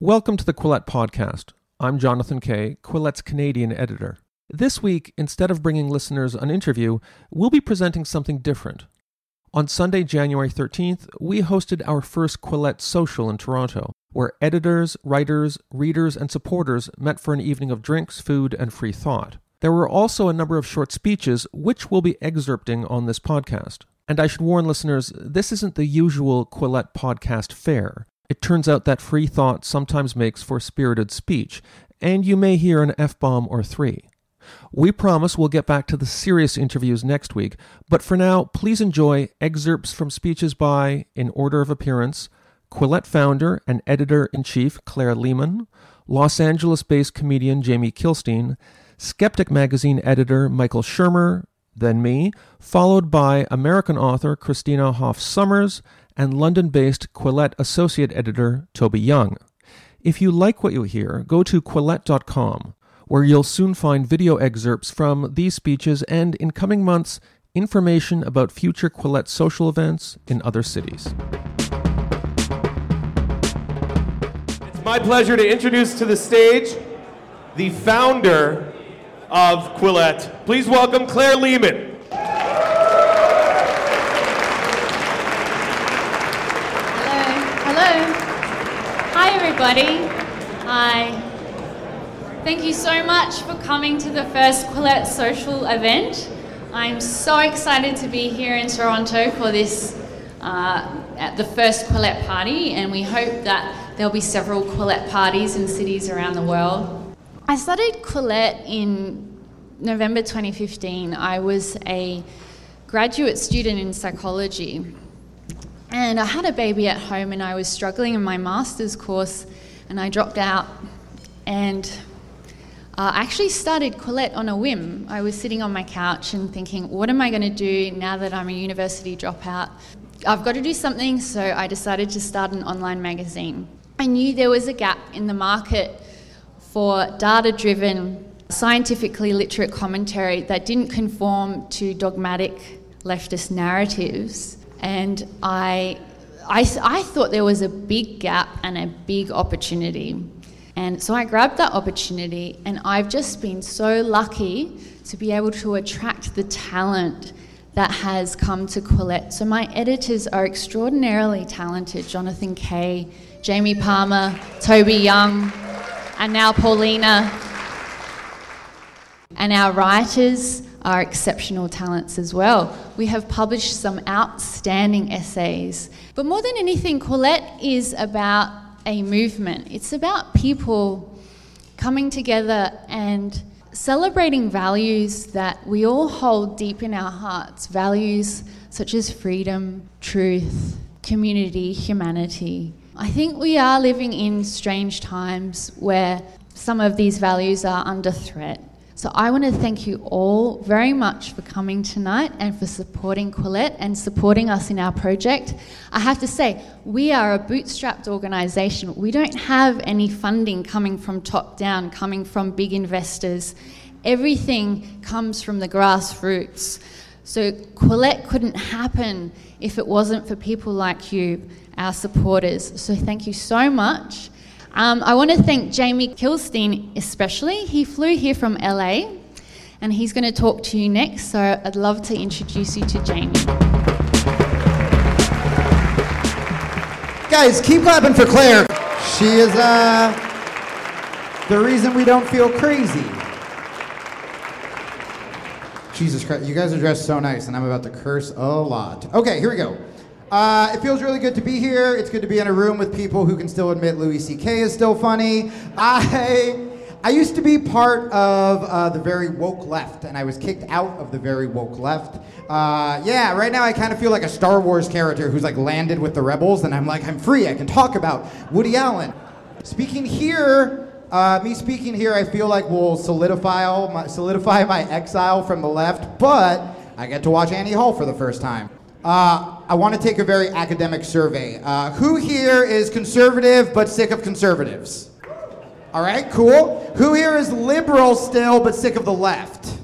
Welcome to the Quillette Podcast. I'm Jonathan Kay, Quillette's Canadian editor. This week, instead of bringing listeners an interview, we'll be presenting something different. On Sunday, January 13th, we hosted our first Quillette Social in Toronto, where editors, writers, readers, and supporters met for an evening of drinks, food, and free thought. There were also a number of short speeches, which we'll be excerpting on this podcast. And I should warn listeners, this isn't the usual Quillette podcast fare. It turns out that free thought sometimes makes for spirited speech, and you may hear an F bomb or three. We promise we'll get back to the serious interviews next week, but for now, please enjoy excerpts from speeches by, in order of appearance, Quillette founder and editor in chief Claire Lehmann, Los Angeles based comedian Jamie Kilstein, Skeptic magazine editor Michael Shermer, then me, followed by American author Christina Hoff Sommers and London based Quillette associate editor Toby Young. If you like what you hear, go to Quillette.com where you'll soon find video excerpts from these speeches and, in coming months, information about future Quillette social events in other cities. It's my pleasure to introduce to the stage the founder of Quillette. Please welcome Claire Lehmann. Everybody. Hi. Thank you so much for coming to the first Quillette social event. I'm so excited to be here in Toronto for this, uh, at the first Quillette party, and we hope that there'll be several Quillette parties in cities around the world. I started Quillette in November 2015. I was a graduate student in psychology, and I had a baby at home, and I was struggling in my master's course, and I dropped out. And uh, I actually started Quillette on a whim. I was sitting on my couch and thinking, what am I going to do now that I'm a university dropout? I've got to do something, so I decided to start an online magazine. I knew there was a gap in the market for data driven, scientifically literate commentary that didn't conform to dogmatic leftist narratives. And I, I, I thought there was a big gap and a big opportunity. And so I grabbed that opportunity, and I've just been so lucky to be able to attract the talent that has come to Quillette. So my editors are extraordinarily talented Jonathan Kay, Jamie Palmer, Toby Young, and now Paulina. And our writers are exceptional talents as well. We have published some outstanding essays. But more than anything, Quillette is about a movement. It's about people coming together and celebrating values that we all hold deep in our hearts values such as freedom, truth, community, humanity. I think we are living in strange times where some of these values are under threat. So I want to thank you all very much for coming tonight and for supporting Quillette and supporting us in our project. I have to say, we are a bootstrapped organisation. We don't have any funding coming from top down, coming from big investors. Everything comes from the grassroots. So Quillette couldn't happen if it wasn't for people like you, our supporters. So thank you so much. Um, I want to thank Jamie Kilstein especially. He flew here from LA and he's going to talk to you next. So I'd love to introduce you to Jamie. Guys, keep clapping for Claire. She is uh, the reason we don't feel crazy. Jesus Christ, you guys are dressed so nice, and I'm about to curse a lot. Okay, here we go. Uh, it feels really good to be here. It's good to be in a room with people who can still admit Louis C.K. is still funny. I I used to be part of uh, the very woke left, and I was kicked out of the very woke left. Uh, yeah, right now I kind of feel like a Star Wars character who's like landed with the rebels, and I'm like, I'm free. I can talk about Woody Allen. Speaking here, uh, me speaking here, I feel like will solidify my, solidify my exile from the left, but I get to watch Annie Hall for the first time. Uh, I want to take a very academic survey. Uh, who here is conservative but sick of conservatives? All right, cool. Who here is liberal still but sick of the left?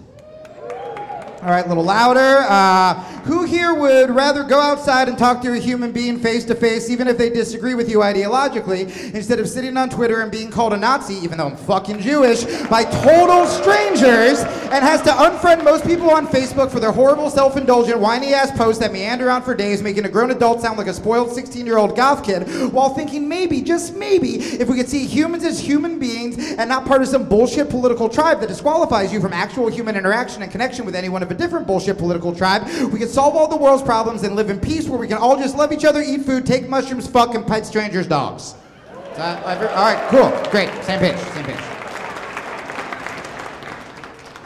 All right, a little louder. Uh, who here would rather go outside and talk to a human being face to face, even if they disagree with you ideologically, instead of sitting on Twitter and being called a Nazi, even though I'm fucking Jewish, by total strangers, and has to unfriend most people on Facebook for their horrible, self indulgent, whiny ass posts that meander on for days, making a grown adult sound like a spoiled 16 year old goth kid, while thinking maybe, just maybe, if we could see humans as human beings and not part of some bullshit political tribe that disqualifies you from actual human interaction and connection with anyone of a different bullshit political tribe, we could solve all the world's problems and live in peace where we can all just love each other, eat food, take mushrooms, fuck, and pet strangers' dogs. All right, cool, great, same page, same page.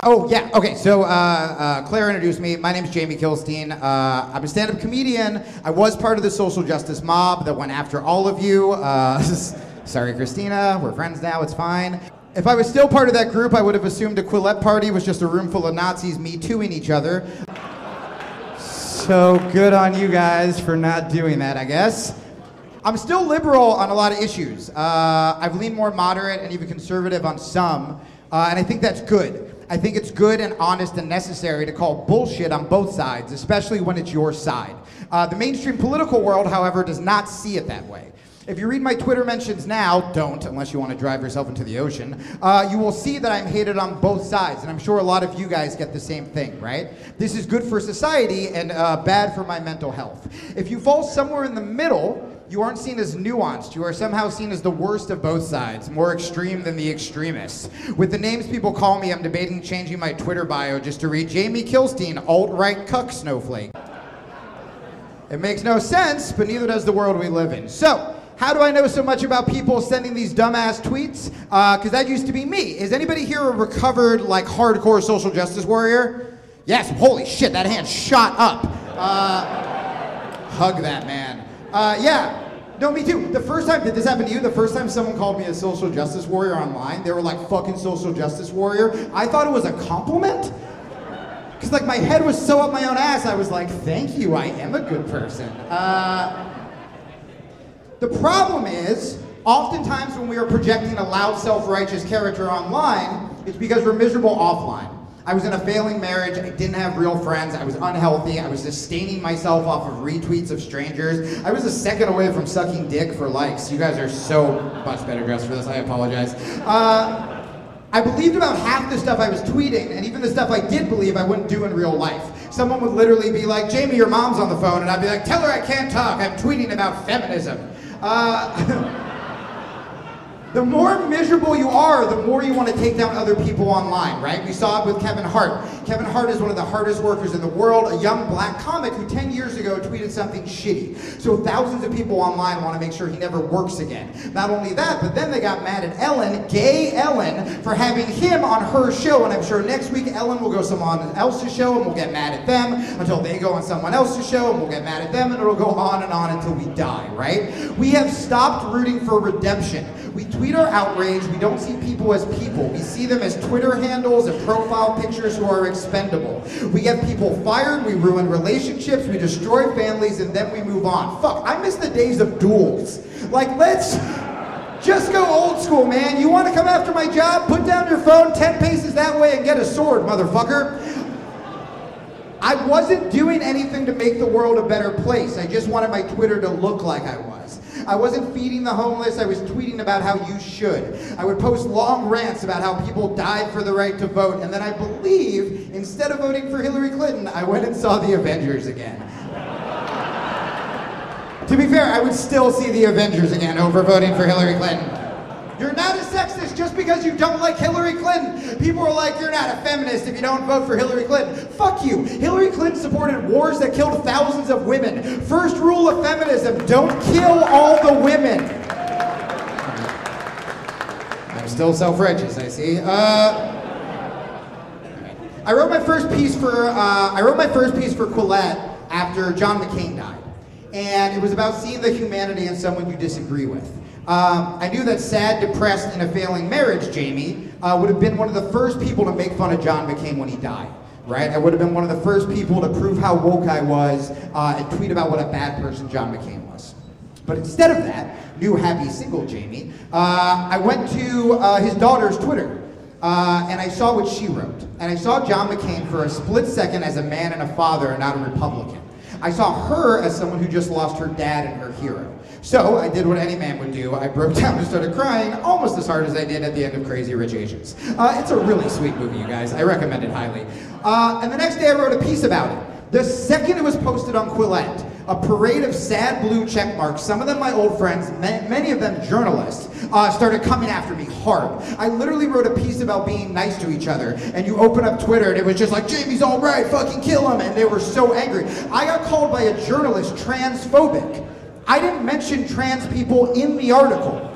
Oh, yeah, okay, so uh, uh, Claire introduced me. My name is Jamie Kilstein. Uh, I'm a stand up comedian. I was part of the social justice mob that went after all of you. Uh, sorry, Christina, we're friends now, it's fine. If I was still part of that group, I would have assumed a Quillette party was just a room full of Nazis me tooing each other. So good on you guys for not doing that, I guess. I'm still liberal on a lot of issues. Uh, I've leaned more moderate and even conservative on some, uh, and I think that's good. I think it's good and honest and necessary to call bullshit on both sides, especially when it's your side. Uh, the mainstream political world, however, does not see it that way. If you read my Twitter mentions now, don't unless you want to drive yourself into the ocean, uh, you will see that I'm hated on both sides. And I'm sure a lot of you guys get the same thing, right? This is good for society and uh, bad for my mental health. If you fall somewhere in the middle, you aren't seen as nuanced. You are somehow seen as the worst of both sides, more extreme than the extremists. With the names people call me, I'm debating changing my Twitter bio just to read Jamie Kilstein, alt right cuck snowflake. It makes no sense, but neither does the world we live in. So, how do I know so much about people sending these dumbass tweets? Because that used to be me. Is anybody here a recovered, like, hardcore social justice warrior? Yes, holy shit, that hand shot up. Uh, hug that man. Uh, yeah. No, me too. The first time, did this happen to you? The first time someone called me a social justice warrior online, they were like, fucking social justice warrior. I thought it was a compliment. Because, like, my head was so up my own ass, I was like, thank you, I am a good person. Uh, the problem is, oftentimes when we are projecting a loud, self righteous character online, it's because we're miserable offline. I was in a failing marriage. I didn't have real friends. I was unhealthy. I was sustaining myself off of retweets of strangers. I was a second away from sucking dick for likes. You guys are so much better dressed for this. I apologize. Uh, I believed about half the stuff I was tweeting, and even the stuff I did believe I wouldn't do in real life. Someone would literally be like, Jamie, your mom's on the phone, and I'd be like, tell her I can't talk. I'm tweeting about feminism. Uh, the more miserable you are, the more you want to take down other people online, right? We saw it with Kevin Hart. Kevin Hart is one of the hardest workers in the world, a young black comic who 10 years ago tweeted something shitty. So thousands of people online want to make sure he never works again. Not only that, but then they got mad at Ellen, gay Ellen, for having him on her show. And I'm sure next week Ellen will go on someone else's show and we'll get mad at them until they go on someone else's show and we'll get mad at them and it'll go on and on until we die, right? We have stopped rooting for redemption. We tweet our outrage. We don't see people as people. We see them as Twitter handles and profile pictures who are expendable. We get people fired. We ruin relationships. We destroy families, and then we move on. Fuck, I miss the days of duels. Like, let's just go old school, man. You want to come after my job? Put down your phone 10 paces that way and get a sword, motherfucker. I wasn't doing anything to make the world a better place. I just wanted my Twitter to look like I was. I wasn't feeding the homeless, I was tweeting about how you should. I would post long rants about how people died for the right to vote, and then I believe, instead of voting for Hillary Clinton, I went and saw the Avengers again. to be fair, I would still see the Avengers again over voting for Hillary Clinton. You're not a sexist just because you don't like Hillary Clinton. People are like, you're not a feminist if you don't vote for Hillary Clinton. Fuck you. Hillary Clinton supported wars that killed thousands of women. First rule of feminism don't kill all the women. I'm still self-righteous, I see. Uh, I wrote my first piece for uh, I wrote my first piece for Quillette after John McCain died, and it was about seeing the humanity in someone you disagree with. Um, I knew that sad, depressed, and a failing marriage, Jamie uh, would have been one of the first people to make fun of John McCain when he died. Right? I would have been one of the first people to prove how woke I was uh, and tweet about what a bad person John McCain was. But instead of that, new happy single Jamie, uh, I went to uh, his daughter's Twitter uh, and I saw what she wrote. And I saw John McCain for a split second as a man and a father and not a Republican. I saw her as someone who just lost her dad and her hero. So I did what any man would do. I broke down and started crying almost as hard as I did at the end of Crazy Rich Asians. Uh, it's a really sweet movie, you guys. I recommend it highly. Uh, and the next day I wrote a piece about it. The second it was posted on Quillette, a parade of sad blue check marks, some of them my old friends, many of them journalists, uh, started coming after me hard. I literally wrote a piece about being nice to each other, and you open up Twitter and it was just like, Jamie's all right, fucking kill him, and they were so angry. I got called by a journalist transphobic. I didn't mention trans people in the article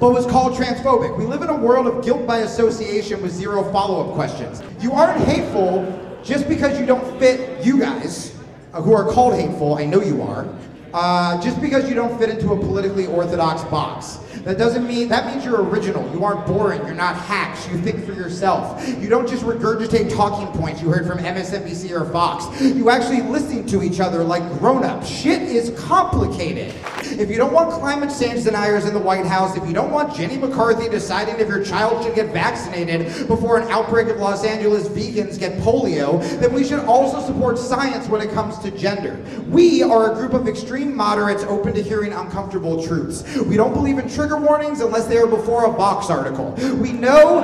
but was called transphobic. We live in a world of guilt by association with zero follow up questions. You aren't hateful just because you don't fit you guys, uh, who are called hateful, I know you are, uh, just because you don't fit into a politically orthodox box. That doesn't mean, that means you're original. You aren't boring. You're not hacks. You think for yourself. You don't just regurgitate talking points you heard from MSNBC or Fox. You actually listen to each other like grown-ups. Shit is complicated. If you don't want climate change deniers in the White House, if you don't want Jenny McCarthy deciding if your child should get vaccinated before an outbreak of Los Angeles vegans get polio, then we should also support science when it comes to gender. We are a group of extreme moderates open to hearing uncomfortable truths. We don't believe in trigger warnings unless they are before a Vox article. We know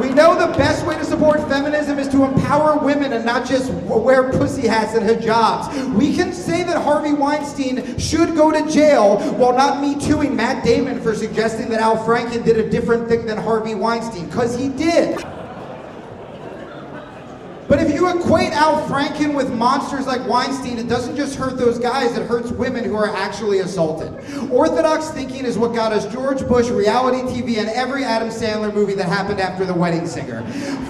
we know the best way to support feminism is to empower women and not just wear pussy hats and hijabs. We can say that Harvey Weinstein should go to jail while not me tooing Matt Damon for suggesting that Al Franken did a different thing than Harvey Weinstein, because he did. But if you equate Al Franken with monsters like Weinstein, it doesn't just hurt those guys, it hurts women who are actually assaulted. Orthodox thinking is what got us George Bush, reality TV, and every Adam Sandler movie that happened after The Wedding Singer.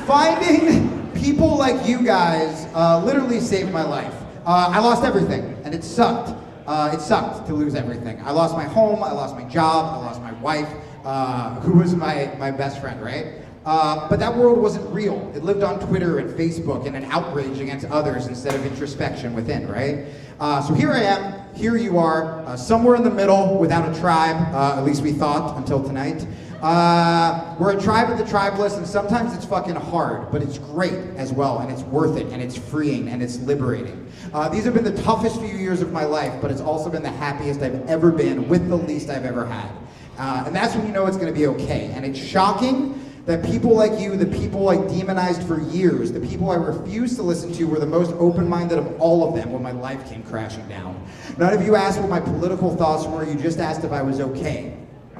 Finding people like you guys uh, literally saved my life. Uh, I lost everything, and it sucked. Uh, it sucked to lose everything. I lost my home, I lost my job, I lost my wife, uh, who was my, my best friend, right? Uh, but that world wasn't real. It lived on Twitter and Facebook and an outrage against others instead of introspection within, right? Uh, so here I am, here you are, uh, somewhere in the middle without a tribe, uh, at least we thought until tonight. Uh, we're a tribe of the tribeless, and sometimes it's fucking hard, but it's great as well, and it's worth it, and it's freeing, and it's liberating. Uh, these have been the toughest few years of my life, but it's also been the happiest I've ever been with the least I've ever had. and that's when you know it's gonna be okay. And it's shocking that people like you, the people I demonized for years, the people I refused to listen to were the most open-minded of all of them when my life came crashing down. None of you asked what my political thoughts were, you just asked if I was okay.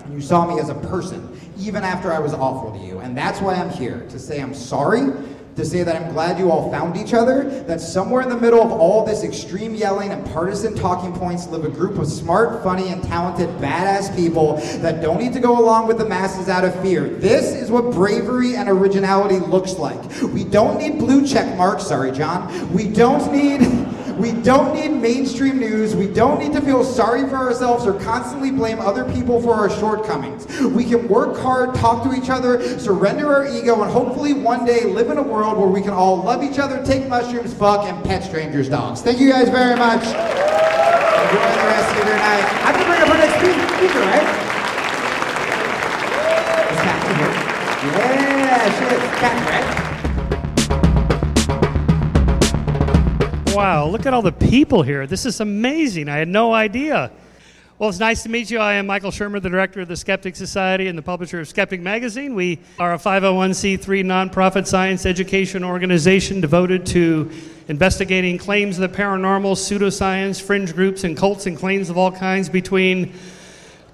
You saw me as a person, even after I was awful to you. And that's why I'm here, to say I'm sorry, to say that I'm glad you all found each other, that somewhere in the middle of all this extreme yelling and partisan talking points live a group of smart, funny, and talented badass people that don't need to go along with the masses out of fear. This is what bravery and originality looks like. We don't need blue check marks, sorry, John. We don't need. We don't need mainstream news. We don't need to feel sorry for ourselves or constantly blame other people for our shortcomings. We can work hard, talk to each other, surrender our ego, and hopefully one day live in a world where we can all love each other, take mushrooms, fuck, and pet strangers' dogs. Thank you guys very much. Enjoy the rest of your night. I have to bring up our next speaker, right? Yeah, shit. Cat, right? Wow, look at all the people here. This is amazing. I had no idea. Well, it's nice to meet you. I am Michael Shermer, the director of the Skeptic Society and the publisher of Skeptic Magazine. We are a 501c3 nonprofit science education organization devoted to investigating claims of the paranormal, pseudoscience, fringe groups, and cults and claims of all kinds between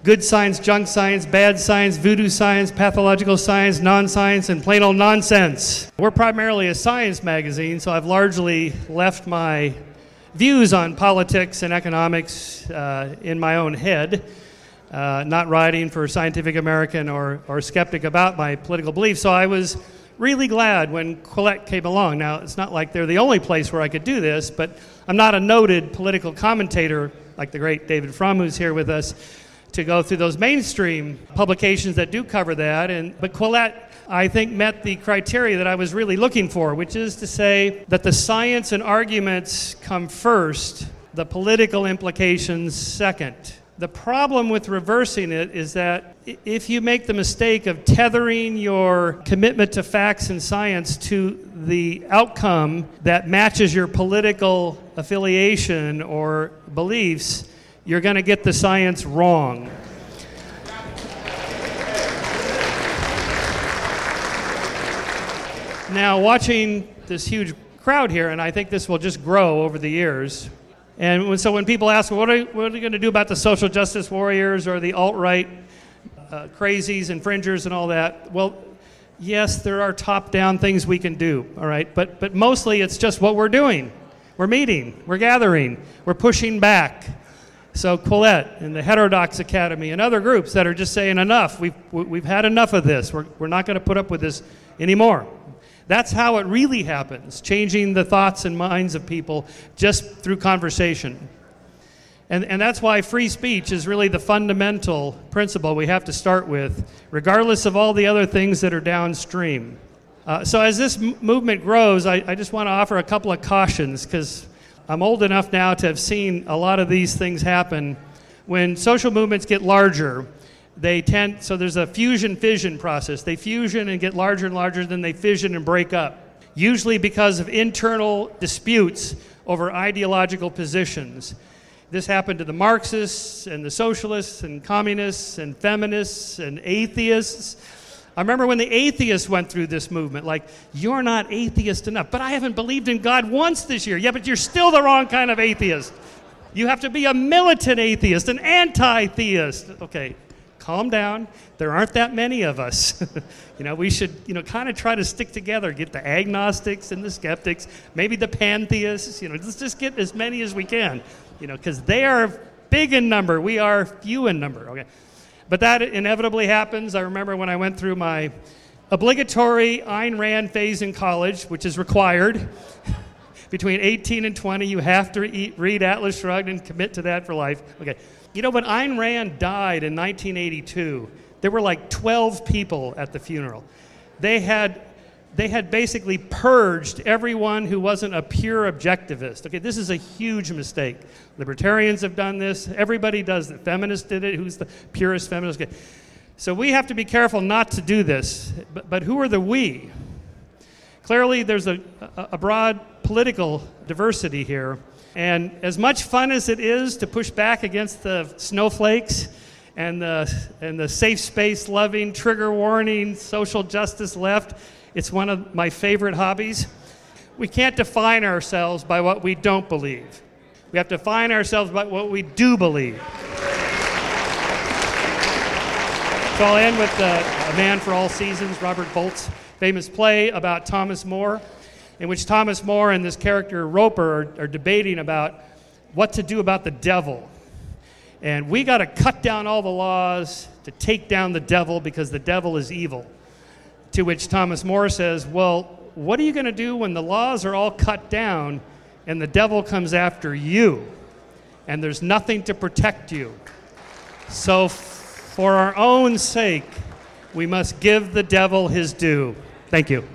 good science, junk science, bad science, voodoo science, pathological science, non science, and plain old nonsense. We're primarily a science magazine, so I've largely left my views on politics and economics uh, in my own head. uh, not writing for Scientific American or, or Skeptic about my political beliefs. So I was really glad when Quillette came along. Now, it's not like they're the only place where I could do this, but I'm not a noted political commentator like the great David Frum, who's here with us, to go through those mainstream publications that do cover that. And, but Quillette, I think, met the criteria that I was really looking for, which is to say that the science and arguments come first, the political implications second. The problem with reversing it is that if you make the mistake of tethering your commitment to facts and science to the outcome that matches your political affiliation or beliefs, you're going to get the science wrong. Now, watching this huge crowd here, and I think this will just grow over the years. And so when people ask, what are, what are you going to do about the social justice warriors or the alt right uh, crazies, infringers, and all that? Well, yes, there are top down things we can do, all right? But, but mostly it's just what we're doing. We're meeting, we're gathering, we're pushing back. So, Quillette and the Heterodox Academy and other groups that are just saying, enough, we've, we've had enough of this, we're, we're not going to put up with this anymore. That's how it really happens, changing the thoughts and minds of people just through conversation. And, and that's why free speech is really the fundamental principle we have to start with, regardless of all the other things that are downstream. Uh, so, as this m- movement grows, I, I just want to offer a couple of cautions because I'm old enough now to have seen a lot of these things happen. When social movements get larger, they tend, so there's a fusion fission process. They fusion and get larger and larger, then they fission and break up, usually because of internal disputes over ideological positions. This happened to the Marxists and the socialists and communists and feminists and atheists. I remember when the atheists went through this movement, like, you're not atheist enough, but I haven't believed in God once this year. Yeah, but you're still the wrong kind of atheist. You have to be a militant atheist, an anti theist. Okay, calm down. There aren't that many of us. you know, we should, you know, kind of try to stick together, get the agnostics and the skeptics, maybe the pantheists, you know, let's just get as many as we can, you know, because they are big in number. We are few in number, okay? But that inevitably happens. I remember when I went through my obligatory Ayn Rand phase in college, which is required. Between 18 and 20, you have to re- read Atlas Shrugged and commit to that for life. Okay. You know, when Ayn Rand died in 1982, there were like 12 people at the funeral. They had they had basically purged everyone who wasn't a pure objectivist. Okay, this is a huge mistake. Libertarians have done this. Everybody does it. Feminists did it. Who's the purest feminist? Okay. So we have to be careful not to do this. But, but who are the we? Clearly, there's a, a broad political diversity here. And as much fun as it is to push back against the snowflakes and the, and the safe space loving, trigger warning, social justice left, it's one of my favorite hobbies. We can't define ourselves by what we don't believe. We have to define ourselves by what we do believe. So I'll end with uh, A Man for All Seasons, Robert Bolt's famous play about Thomas More, in which Thomas More and this character Roper are, are debating about what to do about the devil. And we got to cut down all the laws to take down the devil because the devil is evil. To which Thomas More says, Well, what are you going to do when the laws are all cut down and the devil comes after you and there's nothing to protect you? So, for our own sake, we must give the devil his due. Thank you.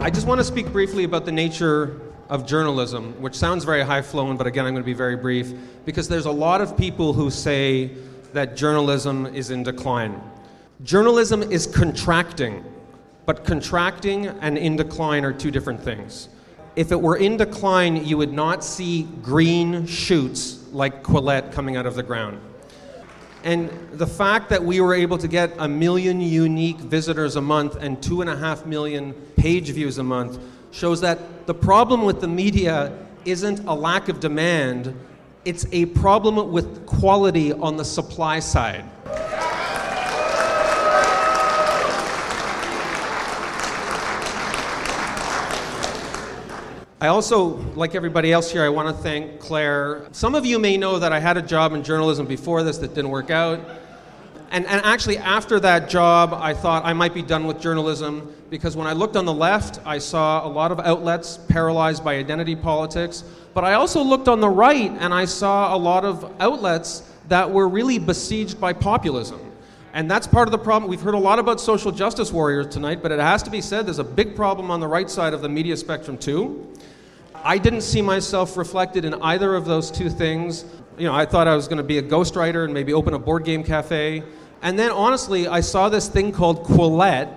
I just want to speak briefly about the nature of journalism, which sounds very high flown, but again, I'm going to be very brief, because there's a lot of people who say that journalism is in decline. Journalism is contracting, but contracting and in decline are two different things. If it were in decline, you would not see green shoots like Quillette coming out of the ground. And the fact that we were able to get a million unique visitors a month and two and a half million page views a month shows that the problem with the media isn't a lack of demand, it's a problem with quality on the supply side. I also, like everybody else here, I want to thank Claire. Some of you may know that I had a job in journalism before this that didn't work out. And, and actually, after that job, I thought I might be done with journalism because when I looked on the left, I saw a lot of outlets paralyzed by identity politics. But I also looked on the right and I saw a lot of outlets that were really besieged by populism. And that's part of the problem. We've heard a lot about social justice warriors tonight, but it has to be said there's a big problem on the right side of the media spectrum, too. I didn't see myself reflected in either of those two things. You know, I thought I was going to be a ghostwriter and maybe open a board game cafe. And then honestly, I saw this thing called Quillette,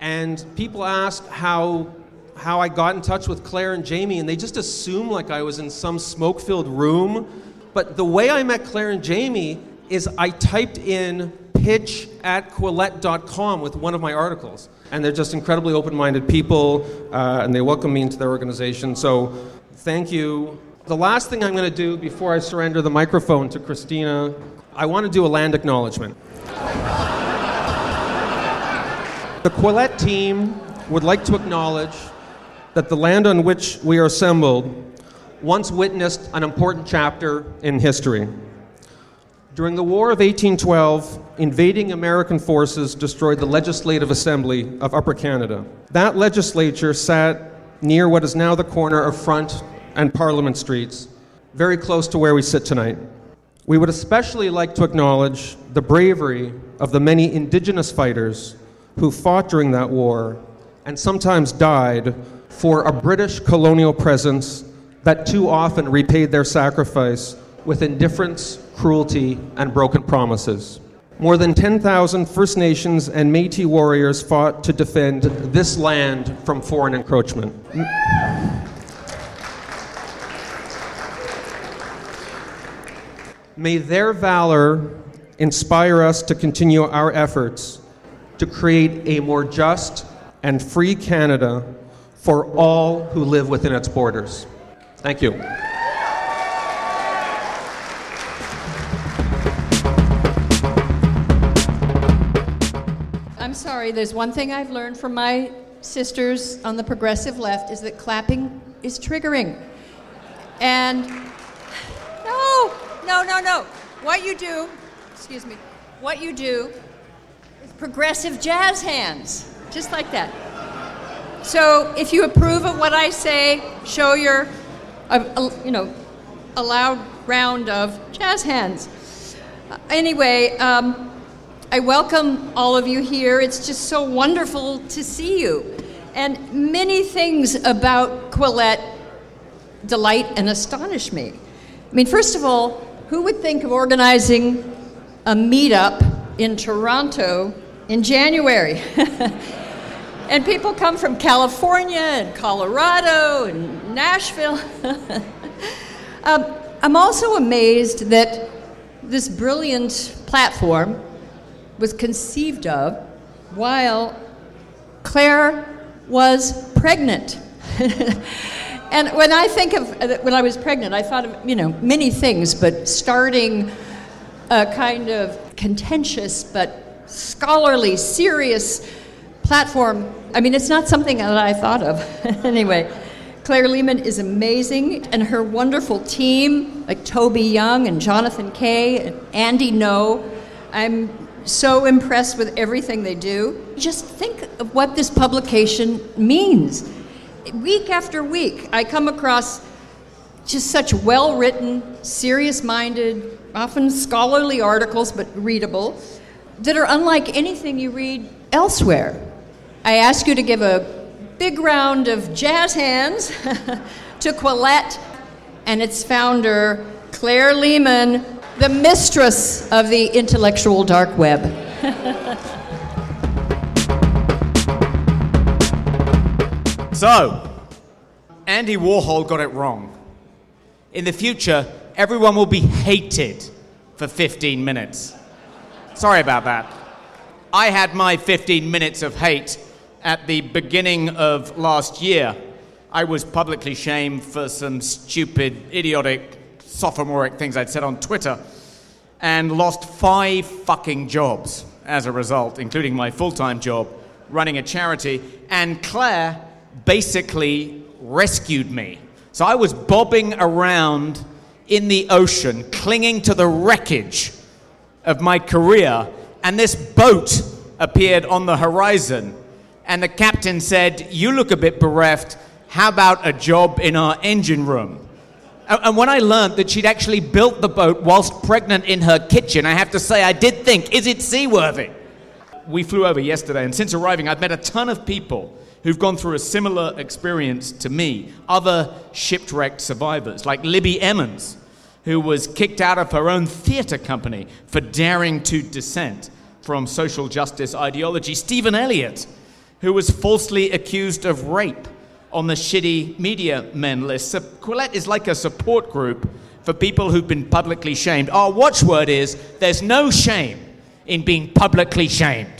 and people asked how how I got in touch with Claire and Jamie, and they just assumed like I was in some smoke-filled room. But the way I met Claire and Jamie is I typed in pitch at quillette.com with one of my articles. And they're just incredibly open minded people, uh, and they welcome me into their organization. So thank you. The last thing I'm going to do before I surrender the microphone to Christina, I want to do a land acknowledgement. The Quillette team would like to acknowledge that the land on which we are assembled once witnessed an important chapter in history. During the War of 1812, invading American forces destroyed the Legislative Assembly of Upper Canada. That legislature sat near what is now the corner of Front and Parliament Streets, very close to where we sit tonight. We would especially like to acknowledge the bravery of the many Indigenous fighters who fought during that war and sometimes died for a British colonial presence that too often repaid their sacrifice with indifference, cruelty, and broken promises. More than 10,000 First Nations and Metis warriors fought to defend this land from foreign encroachment. May their valor inspire us to continue our efforts to create a more just and free Canada for all who live within its borders. Thank you. I'm sorry, there's one thing I've learned from my sisters on the progressive left is that clapping is triggering. And no, no, no. What you do, excuse me, what you do is progressive jazz hands, just like that. So if you approve of what I say, show your, uh, uh, you know, a loud round of jazz hands. Uh, anyway, um, I welcome all of you here. It's just so wonderful to see you. And many things about Quillette delight and astonish me. I mean, first of all, who would think of organizing a meetup in Toronto in January? and people come from California and Colorado and Nashville. um, I'm also amazed that this brilliant platform was conceived of while Claire was pregnant. and when I think of uh, when I was pregnant, I thought of you know many things, but starting a kind of contentious but scholarly, serious platform. I mean, it's not something that I thought of. anyway, Claire Lehmann is amazing, and her wonderful team, like Toby Young and Jonathan Kay and Andy Ngo. I'm so impressed with everything they do. Just think of what this publication means. Week after week, I come across just such well written, serious minded, often scholarly articles, but readable, that are unlike anything you read elsewhere. I ask you to give a big round of jazz hands to Quillette and its founder, Claire Lehmann, the mistress of the intellectual dark web. so, Andy Warhol got it wrong. In the future, everyone will be hated for 15 minutes. Sorry about that. I had my 15 minutes of hate at the beginning of last year. I was publicly shamed for some stupid, idiotic sophomoric things I'd said on Twitter and lost five fucking jobs as a result, including my full time job running a charity. And Claire basically rescued me So I was bobbing around in the ocean, clinging to the wreckage of my career, and this boat appeared on the horizon. And the captain said, You look a bit bereft. How about a job in our engine room? And when I learned that she'd actually built the boat whilst pregnant in her kitchen, I have to say, I did think, is it seaworthy? We flew over yesterday, and since arriving, I've met a ton of people who've gone through a similar experience to me, other shipwrecked survivors, like Libby Emmons, who was kicked out of her own theatre company for daring to dissent from social justice ideology, Stephen Elliott, who was falsely accused of rape on the shitty media men list. So Quillette is like a support group for people who've been publicly shamed. Our watchword is there's no shame in being publicly shamed.